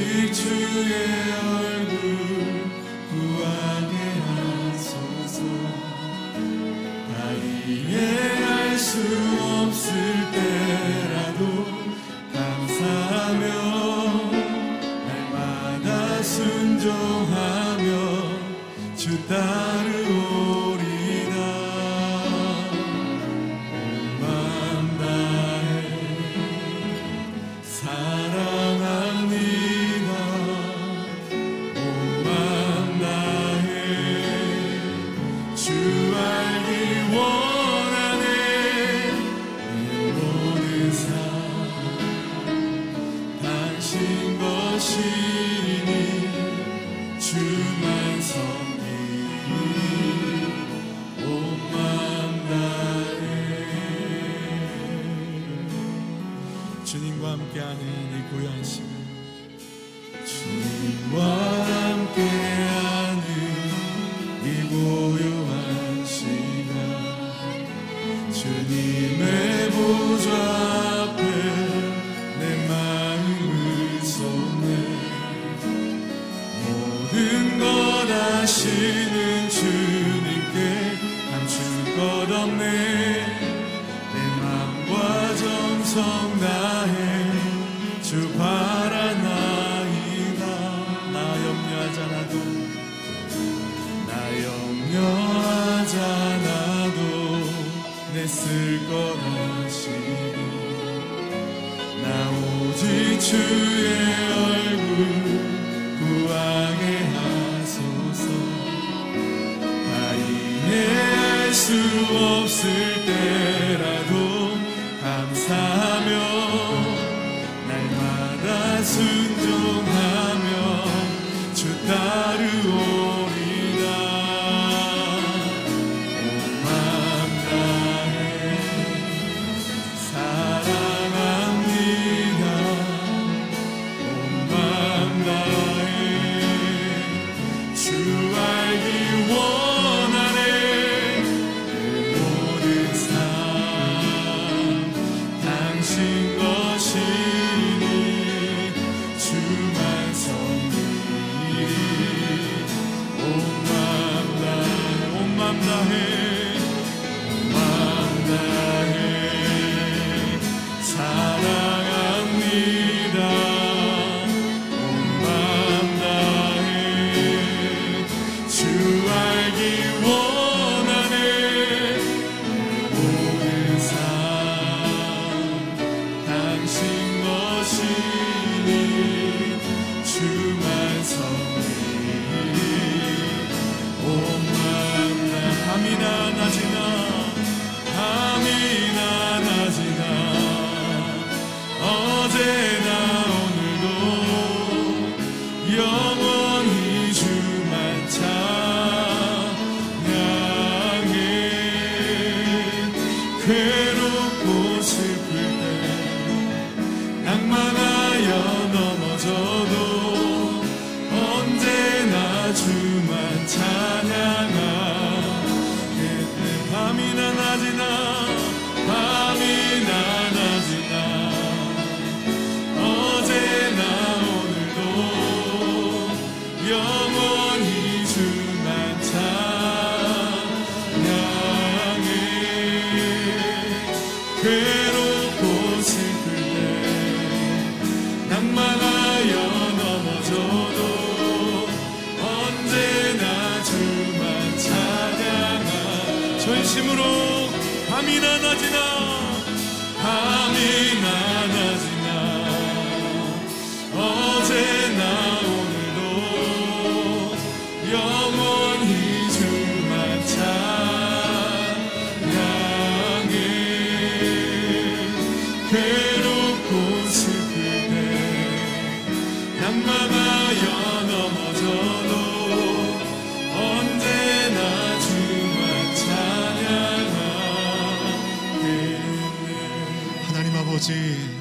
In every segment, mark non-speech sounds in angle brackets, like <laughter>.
오직 주의 얼굴 구하게 하소서. 다 이해할 수 없을 때라도 감사하며 날마다 순종하며 주 따르오 children.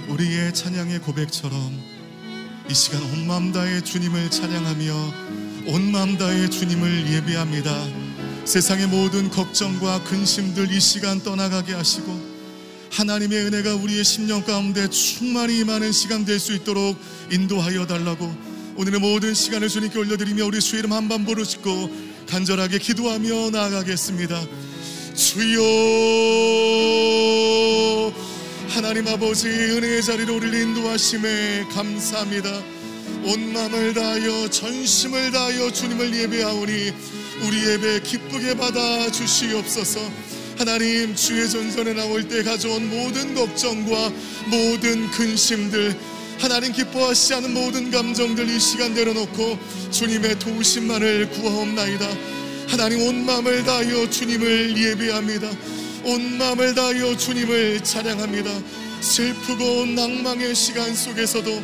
우리의 찬양의 고백처럼 이 시간 온 마음 다해 주님을 찬양하며 온 마음 다해 주님을 예배합니다. 세상의 모든 걱정과 근심들 이 시간 떠나가게 하시고 하나님의 은혜가 우리의 심령 가운데 충만히 임하는 시간 될 수 있도록 인도하여 달라고 오늘의 모든 시간을 주님께 올려드리며 우리 주 이름 한번 부르시고 간절하게 기도하며 나아가겠습니다. 주여 하나님 아버지 은혜의 자리로 우리를 인도하심에 감사합니다. 온 마음을 다하여 전심을 다하여 주님을 예배하오니 우리 예배 기쁘게 받아 주시옵소서. 하나님 주의 전선에 나올 때 가져온 모든 걱정과 모든 근심들 하나님 기뻐하시지 않은 모든 감정들 이 시간 내려놓고 주님의 도우심만을 구하옵나이다. 하나님 온 마음을 다하여 주님을 예배합니다. 온 마음을 다하여 주님을 찬양합니다. 슬프고 낭망의 시간 속에서도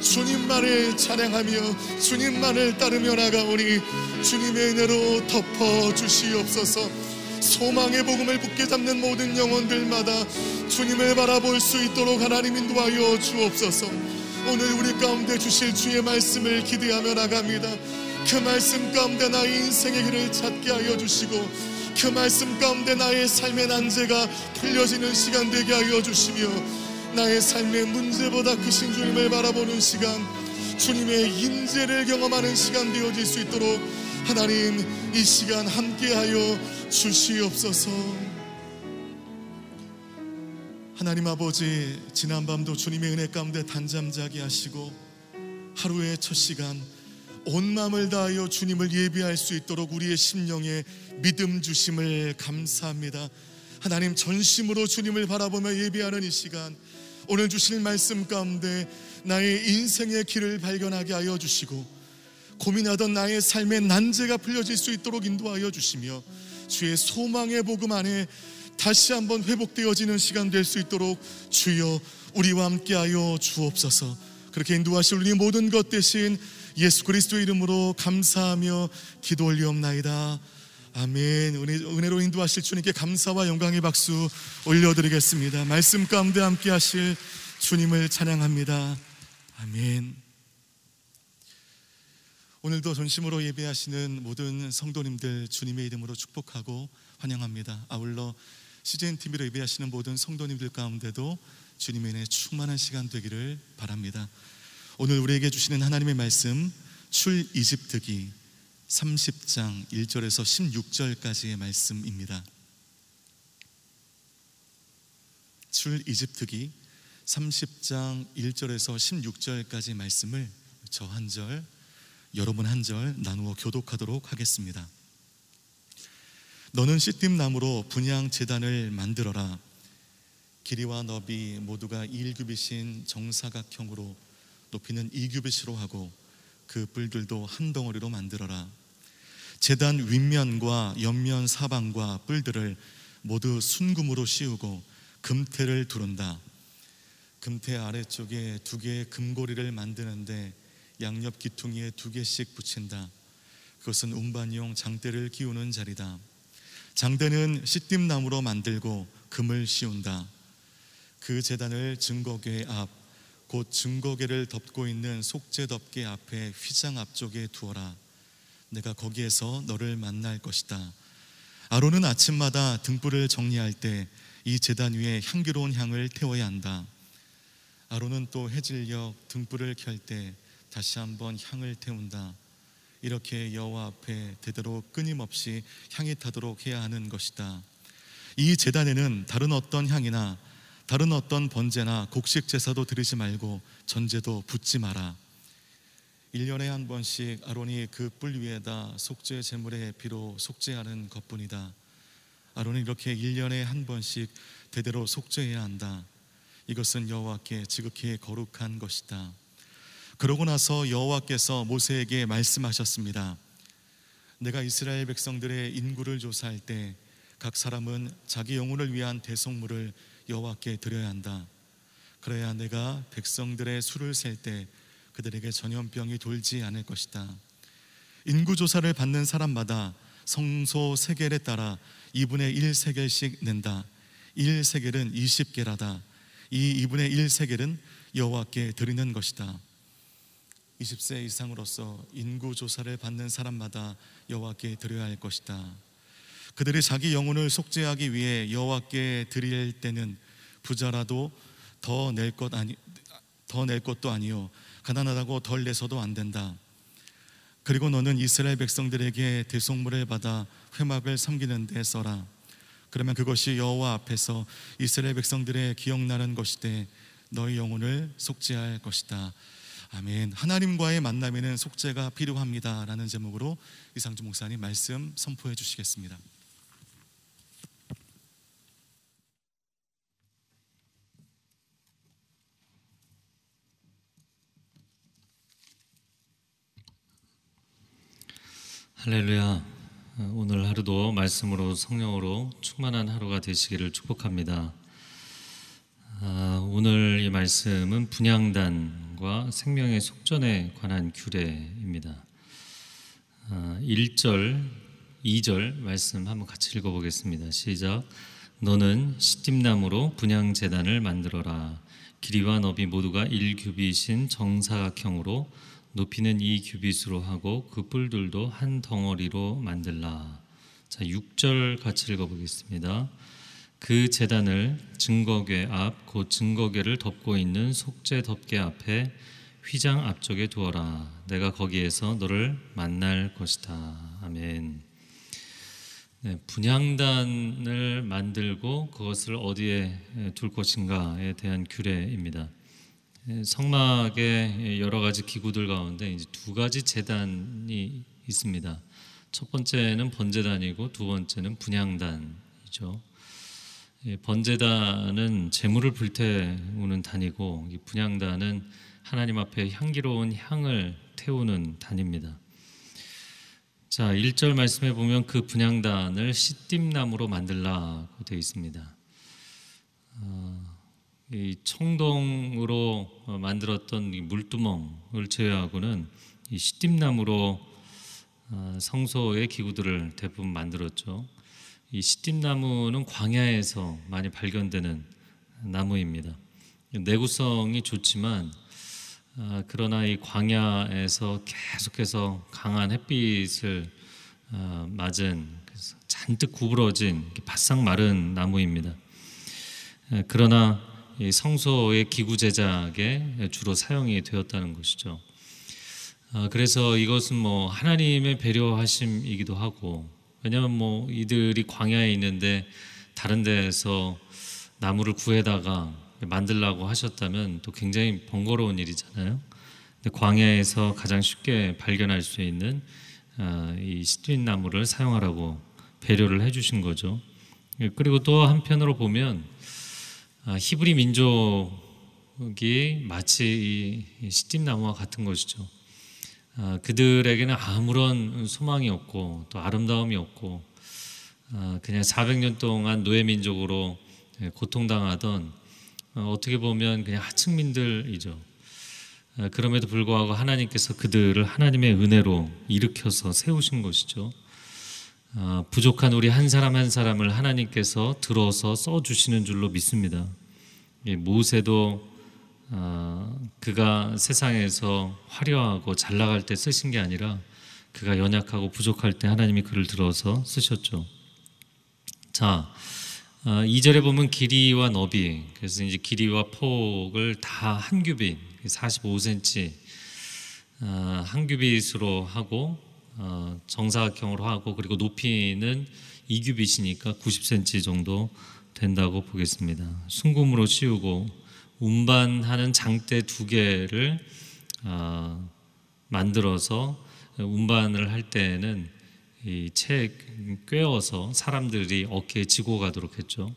주님만을 찬양하며 주님만을 따르며 나가오니 주님의 은혜로 덮어 주시옵소서. 소망의 복음을 붙게 잡는 모든 영혼들마다 주님을 바라볼 수 있도록 하나님 인도하여 주옵소서. 오늘 우리 가운데 주실 주의 말씀을 기대하며 나갑니다. 그 말씀 가운데 나의 인생의 길을 찾게 하여 주시고 그 말씀 가운데 나의 삶의 난제가 풀려지는 시간 되게 하여 주시며 나의 삶의 문제보다 크신 주님을 바라보는 시간 주님의 인재를 경험하는 시간 되어질 수 있도록 하나님 이 시간 함께하여 주시옵소서. 하나님 아버지 지난밤도 주님의 은혜 가운데 단잠자기 하시고 하루의 첫 시간 온 마음을 다하여 주님을 예비할 수 있도록 우리의 심령에 믿음 주심을 감사합니다. 하나님 전심으로 주님을 바라보며 예비하는 이 시간 오늘 주실 말씀 가운데 나의 인생의 길을 발견하게 하여 주시고 고민하던 나의 삶의 난제가 풀려질 수 있도록 인도하여 주시며 주의 소망의 복음 안에 다시 한번 회복되어지는 시간 될 수 있도록 주여 우리와 함께하여 주옵소서 그렇게 인도하실 우리 모든 것 대신 예수 그리스도 이름으로 감사하며 기도 올리옵나이다. 아멘. 은혜, 은혜 로 인도하실 주님께 감사와 영광의 박수 올려드리겠습니다. 말씀 가운데 함께 하실 주님을 찬양합니다. 아멘. 오늘도 전심으로 예배하시는 모든 성도님들 주님의 이름으로 축복하고 환영합니다. 아울러 CJN TV로 예배하시는 모든 성도님들 가운데도 주님의 은혜 충만한 시간 되기를 바랍니다. 오늘 우리에게 주시는 하나님의 말씀 출 이집트기 30장 1절에서 16절까지의 말씀입니다. 출 이집트기 30장 1절에서 16절까지 말씀을 저 한 절, 여러분 한 절 나누어 교독하도록 하겠습니다. 너는 시딤 나무로 분양 재단을 만들어라. 길이와 너비 모두가 1규빗인 정사각형으로 높이는 2규빗으로 하고 그 뿔들도 한 덩어리로 만들어라. 재단 윗면과 옆면 사방과 뿔들을 모두 순금으로 씌우고 금태를 두른다. 금태 아래쪽에 두 개의 금고리를 만드는데 양옆 기퉁이에 두 개씩 붙인다. 그것은 운반용 장대를 끼우는 자리다. 장대는 시딤나무로 만들고 금을 씌운다. 그 재단을 증거궤 앞, 곧 증거궤를 덮고 있는 속죄 덮개 앞에 휘장 앞쪽에 두어라. 내가 거기에서 너를 만날 것이다. 아론은 아침마다 등불을 정리할 때 이 재단 위에 향기로운 향을 태워야 한다. 아론은 또 해질녘 등불을 켤 때 다시 한번 향을 태운다. 이렇게 여호와 앞에 대대로 끊임없이 향이 타도록 해야 하는 것이다. 이 재단에는 다른 어떤 향이나 다른 어떤 번제나 곡식 제사도 드리지 말고 전제도 붓지 마라. 1년에 한 번씩 아론이 그 뿔 위에다 속죄 제물의 비로 속죄하는 것뿐이다. 아론은 이렇게 1년에 한 번씩 대대로 속죄해야 한다. 이것은 여호와께 지극히 거룩한 것이다. 그러고 나서 여호와께서 모세에게 말씀하셨습니다. 내가 이스라엘 백성들의 인구를 조사할 때 각 사람은 자기 영혼을 위한 대속물을 여호와께 드려야 한다. 그래야 내가 백성들의 수를 셀 때 그들에게 전염병이 돌지 않을 것이다. 인구 조사를 받는 사람마다 성소 세겔에 따라 2분의 1 세겔씩 낸다. 1 세겔은 20개라다. 이 2분의 1 세겔은 여호와께 드리는 것이다. 20세 이상으로서 인구 조사를 받는 사람마다 여호와께 드려야 할 것이다. 그들이 자기 영혼을 속죄하기 위해 여호와께 드릴 때는 부자라도 더 낼 것 아니 더 낼 것도 아니요 가난하다고 덜 내서도 안 된다. 그리고 너는 이스라엘 백성들에게 대속물을 받아 회막을 섬기는 데 써라. 그러면 그것이 여호와 앞에서 이스라엘 백성들의 기억나는 것이되 너희 영혼을 속죄할 것이다. 아멘. 하나님과의 만남에는 속죄가 필요합니다라는 제목으로 이상주 목사님 말씀 선포해 주시겠습니다. 할렐루야. 오늘 하루도 말씀으로 성령으로 충만한 하루가 되시기를 축복합니다. 아, 오늘 이 말씀은 분양단과 생명의 속전에 관한 규례입니다. 아, 1절, 2절 말씀 한번 같이 읽어보겠습니다. 시작. 너는 시딤나무로 분양 재단을 만들어라. 길이와 너비 모두가 1규빗인 정사각형으로 높이는 이 규빗으로 하고 그 뿔들도 한 덩어리로 만들라. 자, 6절 같이 읽어 보겠습니다. 그 제단을 증거궤 앞, 곧 증거궤를 덮고 있는 속죄 덮개 앞에 휘장 앞쪽에 두어라. 내가 거기에서 너를 만날 것이다. 아멘. 네, 분향단을 만들고 그것을 어디에 둘 것인가에 대한 규례입니다. 예, 성막의 여러 가지 기구들 가운데 이제 두 가지 재단이 있습니다. 첫 번째는 번제단이고 두 번째는 분향단이죠. 예, 번제단은 재물을 불태우는 단이고 분향단은 하나님 앞에 향기로운 향을 태우는 단입니다. 자, 1절 말씀에 보면 그 분향단을 시딤나무로 만들라고 되어 있습니다. 어, 이 청동으로 어, 만들었던 이 물두멍을 제외하고는 이 시딤나무로 어, 성소의 기구들을 대부분 만들었죠. 이 시딤나무는 광야에서 많이 발견되는 나무입니다. 내구성이 좋지만 아, 그러나 이 광야에서 계속해서 강한 햇빛을 아, 맞은 잔뜩 구부러진 바싹 마른 나무입니다. 그러나 성소의 기구 제작에 주로 사용이 되었다는 것이죠. 아, 그래서 이것은 뭐 하나님의 배려하심이기도 하고 왜냐하면 뭐 이들이 광야에 있는데 다른 데서 나무를 구해다가 만들라고 하셨다면 또 굉장히 번거로운 일이잖아요. 근데 광야에서 가장 쉽게 발견할 수 있는 아, 이 시트린 나무를 사용하라고 배려를 해주신 거죠. 그리고 또 한편으로 보면 아, 히브리 민족이 마치 이 시딤나무와 같은 것이죠. 아, 그들에게는 아무런 소망이 없고 또 아름다움이 없고 아, 그냥 400년 동안 노예 민족으로 예, 고통당하던 어, 어떻게 보면 그냥 하층민들이죠. 그럼에도 불구하고 하나님께서 그들을 하나님의 은혜로 일으켜서 세우신 것이죠. 아, 부족한 우리 한 사람 한 사람을 하나님께서 들어서 써 주시는 줄로 믿습니다. 모세도 아, 그가 세상에서 화려하고 잘 나갈 때 쓰신 게 아니라 그가 연약하고 부족할 때 하나님이 그를 들어서 쓰셨죠. 자, 2절에 아, 보면 길이와 너비, 그래서 이제 길이와 폭을 다 한 규빗, 45cm 한 규빗으로 하고 어, 정사각형으로 하고 그리고 높이는 2규빗이니까 90cm 정도 된다고 보겠습니다. 순금으로 씌우고 운반하는 장대 두 개를 어, 만들어서 운반을 할 때에는 이채 꿰어서 사람들이 어깨에 지고 가도록 했죠.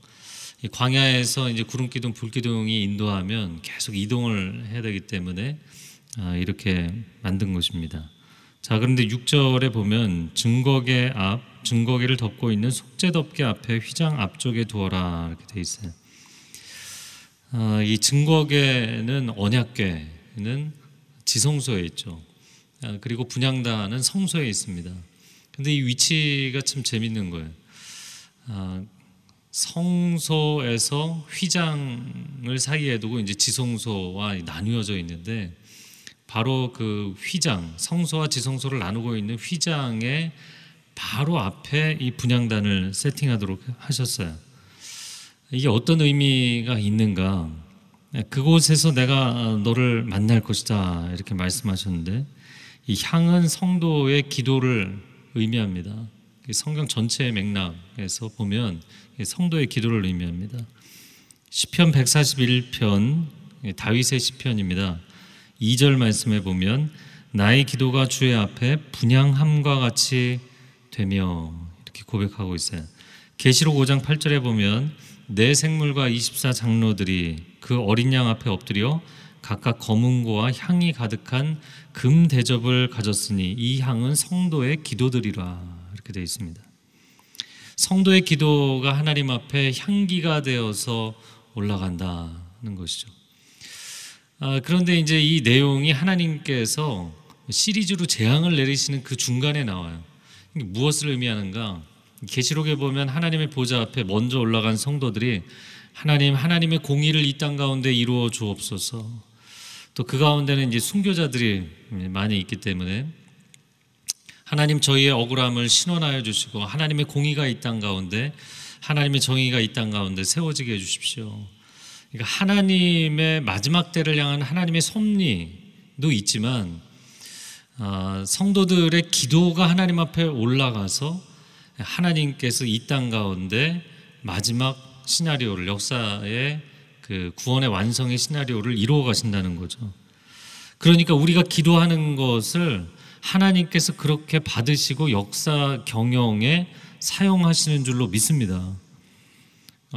광야에서 이제 구름 기둥, 불 기둥이 인도하면 계속 이동을 해야 되기 때문에 아, 이렇게 만든 것입니다. 자, 그런데 6절에 보면 증거계 앞, 증거계를 덮고 있는 속죄덮개 앞에 휘장 앞쪽에 두어라 이렇게 돼 있어요. 어, 이 증거계는 언약궤는 지성소에 있죠. 아, 그리고 분양단은 성소에 있습니다. 근데 이 위치가 참 재밌는 거예요. 아, 성소에서 휘장을 사이에 두고 이제 지성소와 나누어져 있는데 바로 그 휘장, 성소와 지성소를 나누고 있는 휘장의 바로 앞에 이 분향단을 세팅하도록 하셨어요. 이게 어떤 의미가 있는가? 그곳에서 내가 너를 만날 것이다 이렇게 말씀하셨는데 이 향은 성도의 기도를 의미합니다. 성경 전체의 맥락에서 보면 성도의 기도를 의미합니다. 시편 141편 다윗의 시편입니다. 2절 말씀에 보면 나의 기도가 주의 앞에 분양함과 같이 되며 이렇게 고백하고 있어요. 계시록 5장 8절에 보면 내 생물과 24 장로들이 그 어린 양 앞에 엎드려 각각 검은고와 향이 가득한 금 대접을 가졌으니 이 향은 성도의 기도들이라 이렇게 되어 있습니다. 성도의 기도가 하나님 앞에 향기가 되어서 올라간다는 것이죠. 아, 그런데 이제 이 내용이 하나님께서 시리즈로 재앙을 내리시는 그 중간에 나와요. 무엇을 의미하는가? 계시록에 보면 하나님의 보좌 앞에 먼저 올라간 성도들이 하나님 하나님의 공의를 이 땅 가운데 이루어 주옵소서. 또 그 가운데는 이제 순교자들이 많이 있기 때문에 하나님 저희의 억울함을 신원하여 주시고 하나님의 공의가 이 땅 가운데 하나님의 정의가 이 땅 가운데 세워지게 해 주십시오. 그러니까 하나님의 마지막 때를 향한 하나님의 섭리도 있지만 아, 성도들의 기도가 하나님 앞에 올라가서 하나님께서 이 땅 가운데 마지막 시나리오를 역사의 그 구원의 완성의 시나리오를 이루어 가신다는 거죠. 그러니까 우리가 기도하는 것을 하나님께서 그렇게 받으시고 역사 경영에 사용하시는 줄로 믿습니다.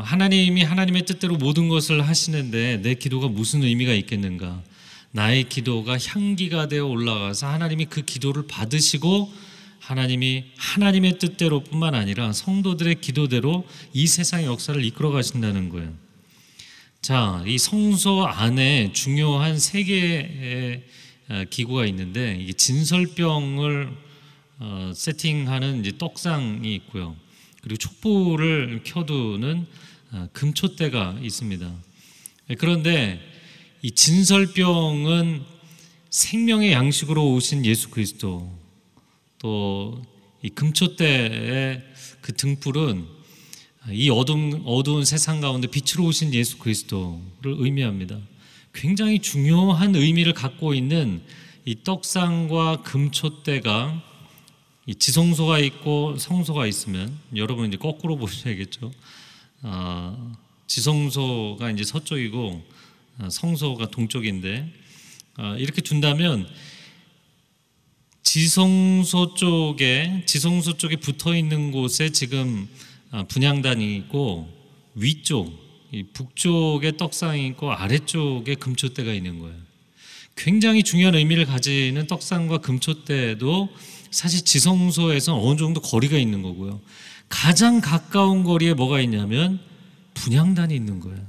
하나님이 하나님의 뜻대로 모든 것을 하시는데 내 기도가 무슨 의미가 있겠는가? 나의 기도가 향기가 되어 올라가서 하나님이 그 기도를 받으시고 하나님이 하나님의 뜻대로뿐만 아니라 성도들의 기도대로 이 세상의 역사를 이끌어 가신다는 거예요. 자, 이 성소 안에 중요한 세 개의 어, 기구가 있는데 이게 진설병을 어, 세팅하는 이제 떡상이 있고요. 그리고 촛불을 켜두는 어, 금촛대가 있습니다. 그런데 이 진설병은 생명의 양식으로 오신 예수 그리스도 또 이 금초대의 그 등불은 이 어둠 어두운 세상 가운데 빛으로 오신 예수 그리스도를 의미합니다. 굉장히 중요한 의미를 갖고 있는 이 떡상과 금초대가 이 지성소가 있고 성소가 있으면 여러분 이제 거꾸로 <laughs> 보셔야겠죠. 아, 지성소가 이제 서쪽이고 아, 성소가 동쪽인데 아, 이렇게 둔다면 지성소 쪽에 지성소 쪽에 붙어 있는 곳에 지금 아, 분향단이 있고 위쪽 북쪽에 떡상이 있고 아래쪽에 금초대가 있는 거예요. 굉장히 중요한 의미를 가지는 떡상과 금초대도 사실 지성소에서 어느 정도 거리가 있는 거고요. 가장 가까운 거리에 뭐가 있냐면 분향단이 있는 거예요.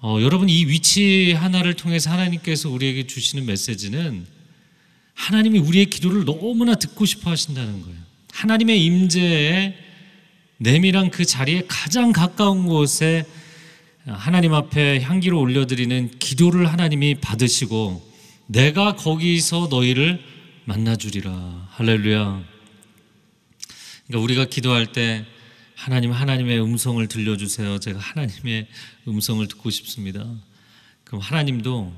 어, 여러분 이 위치 하나를 통해서 하나님께서 우리에게 주시는 메시지는 하나님이 우리의 기도를 너무나 듣고 싶어 하신다는 거예요. 하나님의 임재에 내밀한 그 자리에 가장 가까운 곳에 하나님 앞에 향기를 올려드리는 기도를 하나님이 받으시고 내가 거기서 너희를 만나주리라. 할렐루야. 그러니까 우리가 기도할 때 하나님 하나님의 음성을 들려주세요. 제가 하나님의 음성을 듣고 싶습니다. 그럼 하나님도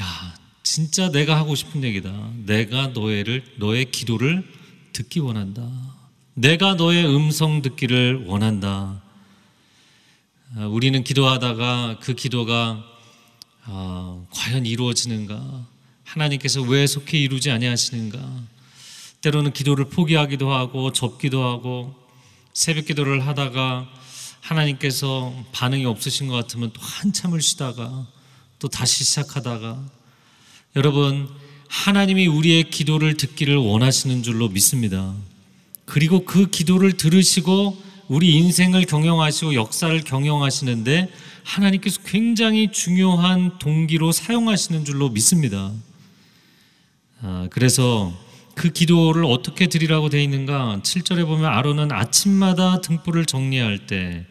야 진짜 내가 하고 싶은 얘기다. 내가 너를 너의 기도를 듣기 원한다. 내가 너의 음성 듣기를 원한다. 아, 우리는 기도하다가 그 기도가 어, 과연 이루어지는가? 하나님께서 왜 속히 이루지 아니하시는가? 때로는 기도를 포기하기도 하고 접기도 하고 새벽 기도를 하다가 하나님께서 반응이 없으신 것 같으면 또 한참을 쉬다가 또 다시 시작하다가 여러분, 하나님이 우리의 기도를 듣기를 원하시는 줄로 믿습니다. 그리고 그 기도를 들으시고 우리 인생을 경영하시고 역사를 경영하시는데 하나님께서 굉장히 중요한 동기로 사용하시는 줄로 믿습니다. 아, 그래서 그 기도를 어떻게 드리라고 돼 있는가? 7절에 보면 아론은 아침마다 등불을 정리할 때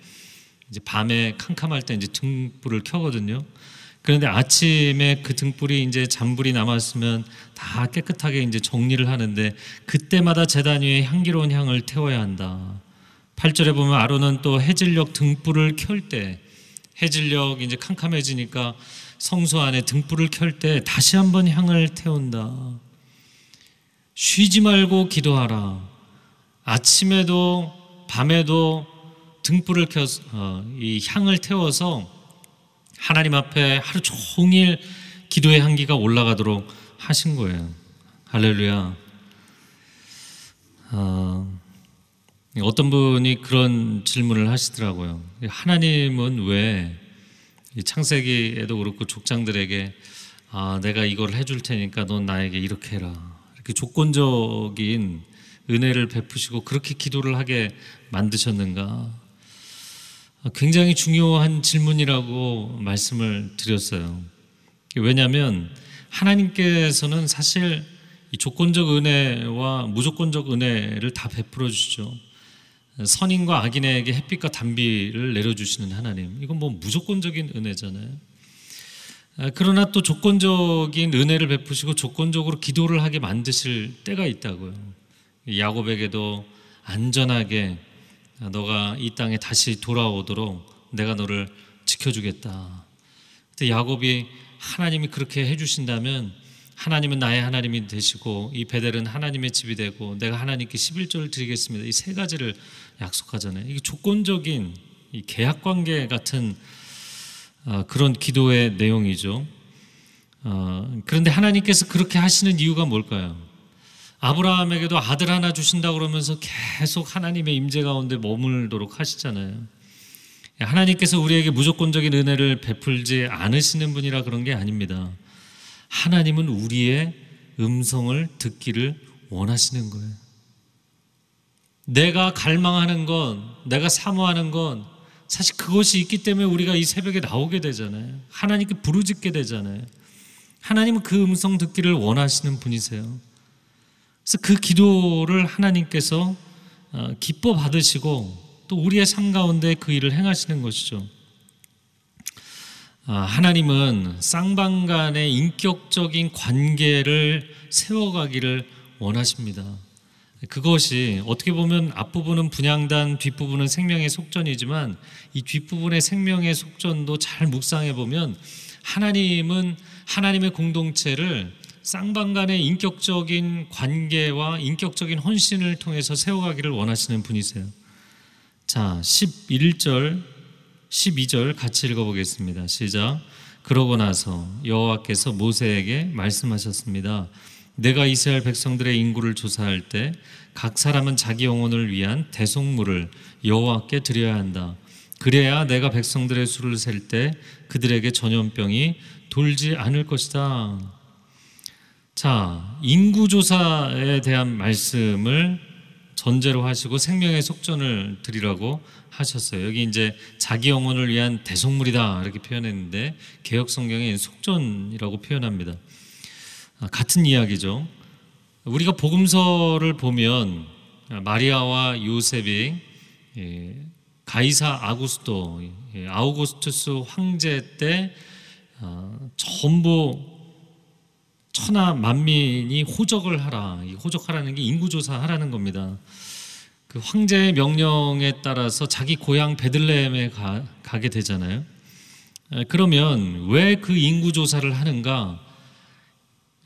이제 밤에 캄캄할 때 이제 등불을 켜거든요. 그런데 아침에 그 등불이 이제 잔불이 남았으면 다 깨끗하게 이제 정리를 하는데 그때마다 제단 위에 향기로운 향을 태워야 한다. 8절에 보면 아론은 또 해질녘 등불을 켤 때 해질녘 이제 캄캄해지니까 성소 안에 등불을 켤 때 다시 한번 향을 태운다. 쉬지 말고 기도하라. 아침에도 밤에도 등불을 켜서 어, 이 향을 태워서 하나님 앞에 하루 종일 기도의 향기가 올라가도록 하신 거예요. 할렐루야. 어, 어떤 분이 그런 질문을 하시더라고요. 하나님은 왜 창세기에도 그렇고 족장들에게 아, 내가 이걸 해줄 테니까 넌 나에게 이렇게 해라. 이렇게 조건적인 은혜를 베푸시고 그렇게 기도를 하게 만드셨는가? 굉장히 중요한 질문이라고 말씀을 드렸어요. 왜냐하면 하나님께서는 사실 조건적 은혜와 무조건적 은혜를 다 베풀어 주시죠. 선인과 악인에게 햇빛과 단비를 내려주시는 하나님. 이건 뭐 무조건적인 은혜잖아요. 아, 그러나 또 조건적인 은혜를 베푸시고 조건적으로 기도를 하게 만드실 때가 있다고요. 야곱에게도 안전하게 너가 이 땅에 다시 돌아오도록 내가 너를 지켜주겠다. 근데 야곱이 하나님이 그렇게 해주신다면 하나님은 나의 하나님이 되시고 이 베델은 하나님의 집이 되고 내가 하나님께 11조를 드리겠습니다. 이 세 가지를 약속하잖아요. 이게 조건적인 이 계약 관계 같은 어, 그런 기도의 내용이죠. 어, 그런데 하나님께서 그렇게 하시는 이유가 뭘까요? 아브라함에게도 아들 하나 주신다 그러면서 계속 하나님의 임재 가운데 머물도록 하시잖아요. 하나님께서 우리에게 무조건적인 은혜를 베풀지 않으시는 분이라 그런 게 아닙니다. 하나님은 우리의 음성을 듣기를 원하시는 거예요. 내가 갈망하는 건, 내가 사모하는 건 사실 그것이 있기 때문에 우리가 이 새벽에 나오게 되잖아요. 하나님께 부르짖게 되잖아요. 하나님은 그 음성 듣기를 원하시는 분이세요. 그래서 그 기도를 하나님께서 어, 기뻐 받으시고 또 우리의 삶 가운데 그 일을 행하시는 것이죠. 아, 하나님은 쌍방 간의 인격적인 관계를 세워가기를 원하십니다. 그것이 어떻게 보면 앞부분은 분양단, 뒷부분은 생명의 속전이지만 이 뒷부분의 생명의 속전도 잘 묵상해 보면 하나님은 하나님의 공동체를 쌍방 간의 인격적인 관계와 인격적인 헌신을 통해서 세워가기를 원하시는 분이세요. 자, 11절 12절 같이 읽어보겠습니다. 시작. 그러고 나서 여호와께서 모세에게 말씀하셨습니다. 내가 이스라엘 백성들의 인구를 조사할 때 각 사람은 자기 영혼을 위한 대속물을 여호와께 드려야 한다. 그래야 내가 백성들의 수를 셀 때 그들에게 전염병이 돌지 않을 것이다. 자, 인구 조사에 대한 말씀을 전제로 하시고 생명의 속전을 드리라고 하셨어요. 여기 이제 자기 영혼을 위한 대속물이다 이렇게 표현했는데 개혁 성경에 속전이라고 표현합니다. 아, 같은 이야기죠. 우리가 복음서를 보면 마리아와 요셉이 예, 가이사 아구스토 예, 아우구스투스 황제 때 아, 전부 천하 만민이 호적을 하라. 호적하라는 게 인구조사 하라는 겁니다. 그 황제의 명령에 따라서 자기 고향 베들레헴에 가, 가게 되잖아요. 그러면 왜 그 인구 조사를 하는가?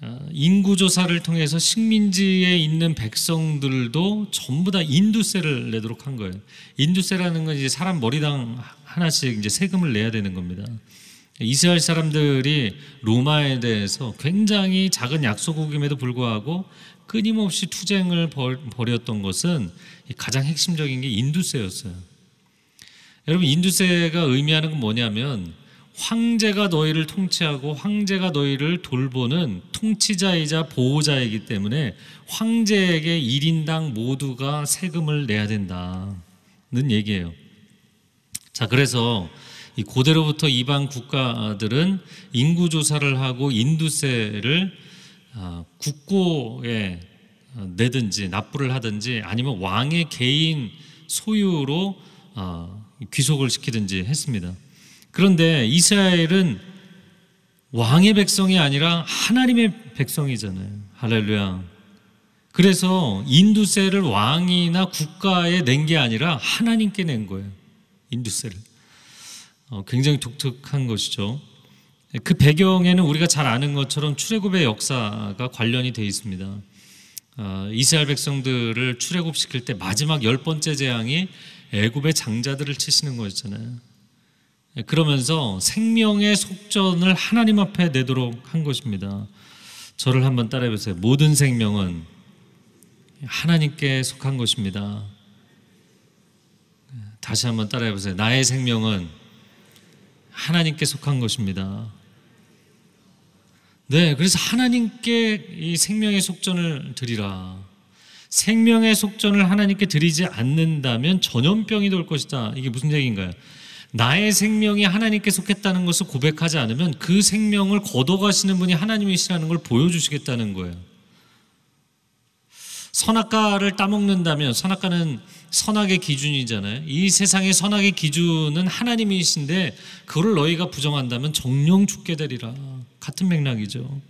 아, 인구 조사를 통해서 식민지에 있는 백성들도 전부 다 인두세를 내도록 한 거예요. 인두세라는 건 이제 사람 머리당 하나씩 이제 세금을 내야 되는 겁니다. 이스라엘 사람들이 로마에 대해서 굉장히 작은 약소국임에도 불구하고 끊임없이 투쟁을 벌였던 것은 가장 핵심적인 게 인두세였어요. 여러분 인두세가 의미하는 건 뭐냐면 황제가 너희를 통치하고 황제가 너희를 돌보는 통치자이자 보호자이기 때문에 황제에게 1인당 모두가 세금을 내야 된다는 얘기예요. 자, 그래서 이 고대로부터 이방 국가들은 인구 조사를 하고 인두세를 아, 국고에 어, 내든지 납부를 하든지 아니면 왕의 개인 소유로 어, 귀속을 시키든지 했습니다. 그런데 이스라엘은 왕의 백성이 아니라 하나님의 백성이잖아요. 할렐루야. 그래서 인두세를 왕이나 국가에 낸 게 아니라 하나님께 낸 거예요. 인두세를. 어, 굉장히 독특한 것이죠. 그 배경에는 우리가 잘 아는 것처럼 출애굽의 역사가 관련이 되어 있습니다. 어, 이스라엘 백성들을 출애굽시킬 때 마지막 열 번째 재앙이 애굽의 장자들을 치시는 거였잖아요. 그러면서 생명의 속전을 하나님 앞에 내도록 한 것입니다. 저를 한번 따라해 보세요. 모든 생명은 하나님께 속한 것입니다. 다시 한번 따라해 보세요. 나의 생명은 하나님께 속한 것입니다. 네, 그래서 하나님께 이 생명의 속전을 드리라. 생명의 속전을 하나님께 드리지 않는다면 전염병이 돌 것이다. 이게 무슨 얘기인가요? 나의 생명이 하나님께 속했다는 것을 고백하지 않으면 그 생명을 걷어가시는 분이 하나님이시라는 걸 보여주시겠다는 거예요. 선악과를 따먹는다면 선악과는 선악의 기준이잖아요. 이 세상의 선악의 기준은 하나님이신데 그걸 너희가 부정한다면 정령 죽게 되리라. 같은 맥락이죠.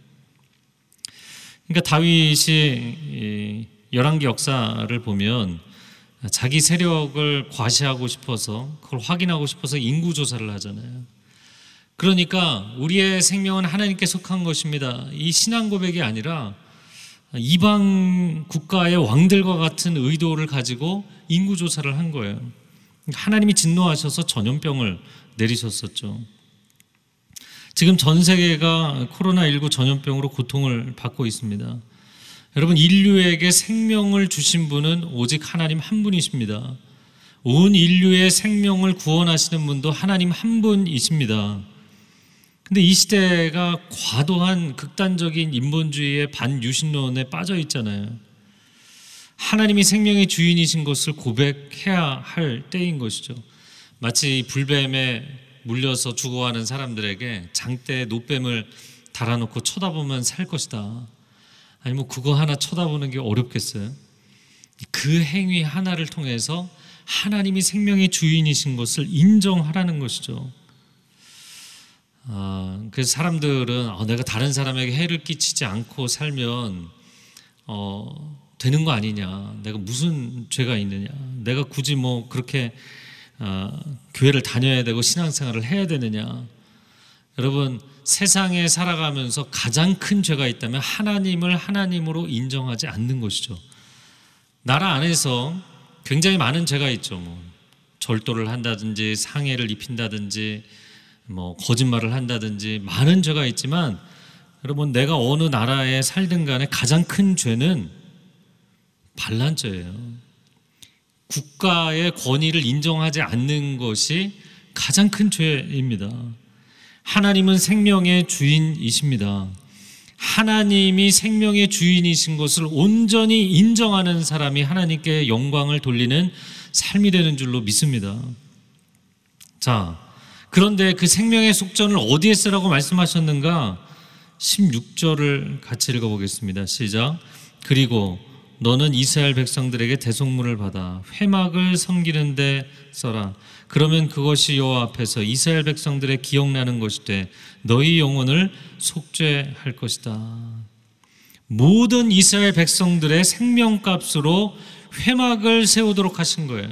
그러니까 다윗이 열왕기 역사를 보면 자기 세력을 과시하고 싶어서 그걸 확인하고 싶어서 인구 조사를 하잖아요. 그러니까 우리의 생명은 하나님께 속한 것입니다. 이 신앙 고백이 아니라 이방 국가의 왕들과 같은 의도를 가지고 인구 조사를 한 거예요. 하나님이 진노하셔서 전염병을 내리셨었죠. 지금 전 세계가 코로나19 전염병으로 고통을 받고 있습니다. 여러분, 인류에게 생명을 주신 분은 오직 하나님 한 분이십니다. 온 인류의 생명을 구원하시는 분도 하나님 한 분이십니다. 근데 이 시대가 과도한 극단적인 인본주의의 반유신론에 빠져 있잖아요. 하나님이 생명의 주인이신 것을 고백해야 할 때인 것이죠. 마치 불뱀에 물려서 죽어가는 사람들에게 장대에 노뱀을 달아놓고 쳐다보면 살 것이다. 아니 뭐 그거 하나 쳐다보는 게 어렵겠어요? 그 행위 하나를 통해서 하나님이 생명의 주인이신 것을 인정하라는 것이죠. 어, 그래서 사람들은 어, 내가 다른 사람에게 해를 끼치지 않고 살면 어, 되는 거 아니냐? 내가 무슨 죄가 있느냐? 내가 굳이 뭐 그렇게 어, 교회를 다녀야 되고 신앙생활을 해야 되느냐? 여러분 세상에 살아가면서 가장 큰 죄가 있다면 하나님을 하나님으로 인정하지 않는 것이죠. 나라 안에서 굉장히 많은 죄가 있죠. 뭐 절도를 한다든지 상해를 입힌다든지 뭐 거짓말을 한다든지 많은 죄가 있지만 여러분 내가 어느 나라에 살든 간에 가장 큰 죄는 반란죄예요. 국가의 권위를 인정하지 않는 것이 가장 큰 죄입니다. 하나님은 생명의 주인이십니다. 하나님이 생명의 주인이신 것을 온전히 인정하는 사람이 하나님께 영광을 돌리는 삶이 되는 줄로 믿습니다. 자, 그런데 그 생명의 속전을 어디에 쓰라고 말씀하셨는가? 16절을 같이 읽어보겠습니다. 시작. 그리고 너는 이스라엘 백성들에게 대속물을 받아 회막을 섬기는데 써라. 그러면 그것이 여호와 앞에서 이스라엘 백성들의 기억나는 것이 돼 너희 영혼을 속죄할 것이다. 모든 이스라엘 백성들의 생명값으로 회막을 세우도록 하신 거예요.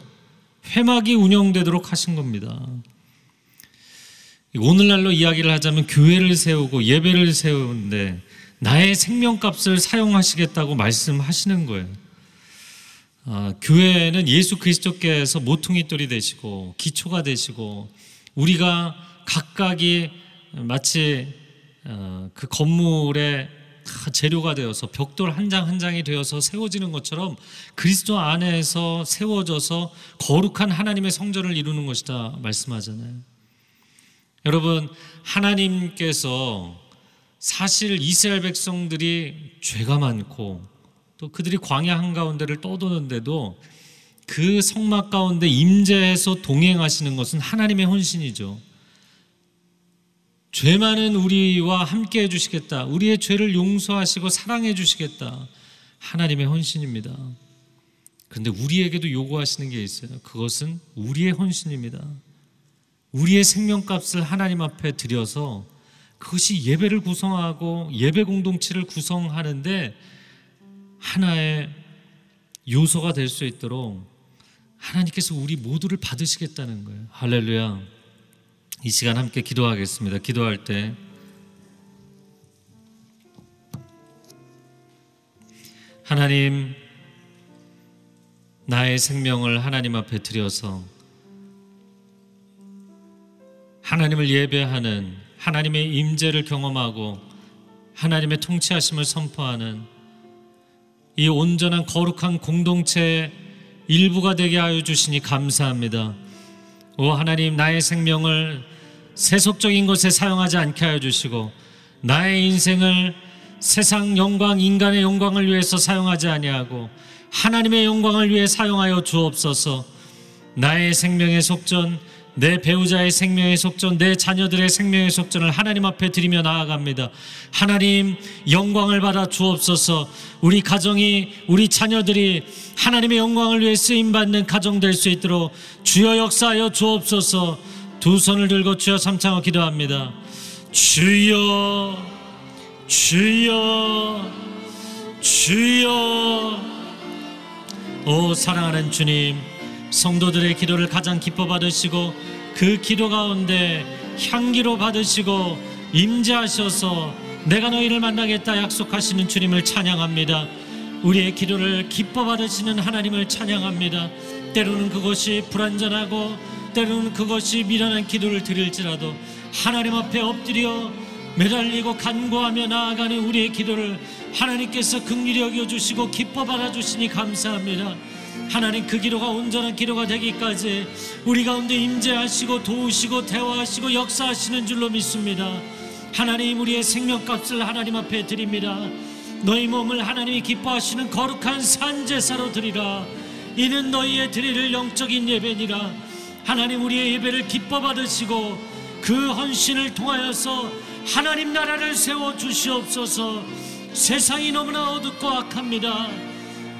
회막이 운영되도록 하신 겁니다. 오늘날로 이야기를 하자면 교회를 세우고 예배를 세우는데 나의 생명값을 사용하시겠다고 말씀하시는 거예요. 아, 교회는 예수 그리스도께서 모퉁이돌이 되시고 기초가 되시고 우리가 각각이 마치 어, 그 건물의 재료가 되어서 벽돌 한 장 한 장이 되어서 세워지는 것처럼 그리스도 안에서 세워져서 거룩한 하나님의 성전을 이루는 것이다 말씀하잖아요. 여러분 하나님께서 사실 이스라엘 백성들이 죄가 많고 또 그들이 광야 한가운데를 떠도는데도 그 성막 가운데 임재해서 동행하시는 것은 하나님의 혼신이죠. 죄 많은 우리와 함께 해주시겠다. 우리의 죄를 용서하시고 사랑해 주시겠다. 하나님의 헌신입니다. 그런데 우리에게도 요구하시는 게 있어요. 그것은 우리의 헌신입니다. 우리의 생명값을 하나님 앞에 드려서 그것이 예배를 구성하고 예배 공동체를 구성하는데 하나의 요소가 될 수 있도록 하나님께서 우리 모두를 받으시겠다는 거예요. 할렐루야. 이 시간 함께 기도하겠습니다. 기도할 때 하나님 나의 생명을 하나님 앞에 드려서 하나님을 예배하는 하나님의 임재를 경험하고 하나님의 통치하심을 선포하는 이 온전한 거룩한 공동체의 일부가 되게 하여 주시니 감사합니다. 오 하나님 나의 생명을 세속적인 것에 사용하지 않게 하여 주시고 나의 인생을 세상 영광 인간의 영광을 위해서 사용하지 아니하고 하나님의 영광을 위해 사용하여 주옵소서. 나의 생명의 속전, 내 배우자의 생명의 속전, 내 자녀들의 생명의 속전을 하나님 앞에 드리며 나아갑니다. 하나님 영광을 받아 주옵소서. 우리 가정이 우리 자녀들이 하나님의 영광을 위해 쓰임 받는 가정 될 수 있도록 주여 역사하여 주옵소서. 두 손을 들고 주여 삼창어 기도합니다. 주여 주여 주여 오 사랑하는 주님 성도들의 기도를 가장 기뻐 받으시고 그 기도 가운데 향기로 받으시고 임재하셔서 내가 너희를 만나겠다 약속하시는 주님을 찬양합니다. 우리의 기도를 기뻐 받으시는 하나님을 찬양합니다. 때로는 그것이 불완전하고 때로는 그것이 미련한 기도를 드릴지라도 하나님 앞에 엎드려 매달리고 간구하며 나아가는 우리의 기도를 하나님께서 긍휼히 여겨 주시고 기뻐 받아 주시니 감사합니다. 하나님 그 기도가 온전한 기도가 되기까지 우리 가운데 임재하시고 도우시고 대화하시고 역사하시는 줄로 믿습니다. 하나님 우리의 생명값을 하나님 앞에 드립니다. 너희 몸을 하나님이 기뻐하시는 거룩한 산제사로 드리라. 이는 너희의 드릴 영적인 예배니라. 하나님 우리의 예배를 기뻐 받으시고 그 헌신을 통하여서 하나님 나라를 세워 주시옵소서. 세상이 너무나 어둡고 악합니다.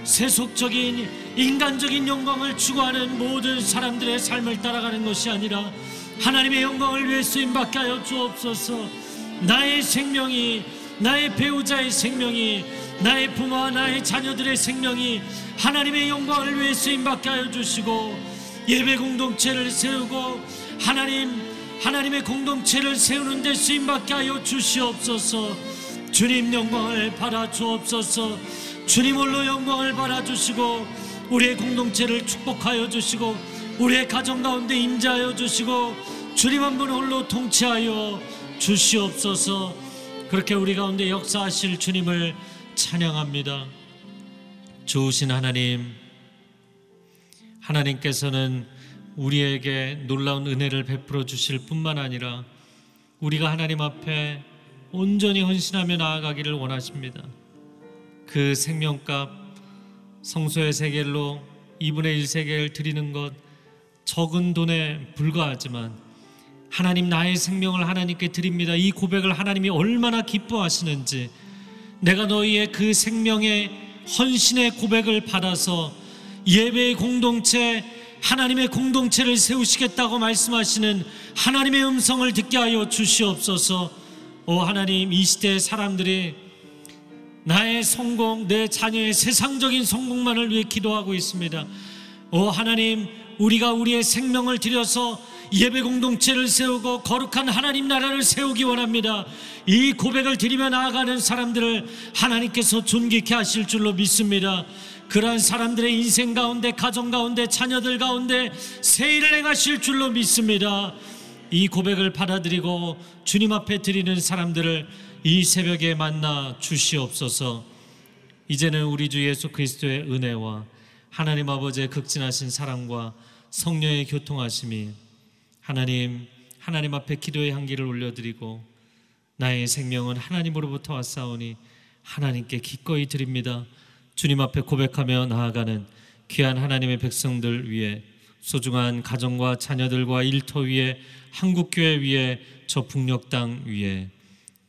세속적인 인간적인 영광을 추구하는 모든 사람들의 삶을 따라가는 것이 아니라 하나님의 영광을 위해 쓰임 받게 하여 주옵소서. 나의 생명이 나의 배우자의 생명이 나의 부모와 나의 자녀들의 생명이 하나님의 영광을 위해 쓰임 받게 하여 주시고 예배 공동체를 세우고 하나님 하나님의 공동체를 세우는 데 쓰임 받게 하여 주시옵소서. 주님 영광을 받아 주옵소서. 주님 홀로 영광을 받아 주시고 우리의 공동체를 축복하여 주시고 우리의 가정 가운데 임재하여 주시고 주님 한 분 홀로 통치하여 주시옵소서. 그렇게 우리 가운데 역사하실 주님을 찬양합니다. 좋으신 하나님, 하나님께서는 우리에게 놀라운 은혜를 베풀어 주실 뿐만 아니라 우리가 하나님 앞에 온전히 헌신하며 나아가기를 원하십니다. 그 생명값 성소의 세겔로 2분의 1 세겔 드리는 것 적은 돈에 불과하지만 하나님 나의 생명을 하나님께 드립니다. 이 고백을 하나님이 얼마나 기뻐하시는지 내가 너희의 그 생명의 헌신의 고백을 받아서 예배의 공동체 하나님의 공동체를 세우시겠다고 말씀하시는 하나님의 음성을 듣게 하여 주시옵소서. 오 하나님 이 시대의 사람들이 나의 성공, 내 자녀의 세상적인 성공만을 위해 기도하고 있습니다. 오 하나님 우리가 우리의 생명을 들여서 예배 공동체를 세우고 거룩한 하나님 나라를 세우기 원합니다. 이 고백을 드리며 나아가는 사람들을 하나님께서 존귀케 하실 줄로 믿습니다. 그러한 사람들의 인생 가운데 가정 가운데 자녀들 가운데 세일을 행하실 줄로 믿습니다. 이 고백을 받아들이고 주님 앞에 드리는 사람들을 이 새벽에 만나 주시옵소서. 이제는 우리 주 예수 그리스도의 은혜와 하나님 아버지의 극진하신 사랑과 성령의 교통하심이 하나님 하나님 앞에 기도의 향기를 올려드리고 나의 생명은 하나님으로부터 왔사오니 하나님께 기꺼이 드립니다. 주님 앞에 고백하며 나아가는 귀한 하나님의 백성들 위해 소중한 가정과 자녀들과 일터 위에 한국교회 위에 저 북녘 땅 위에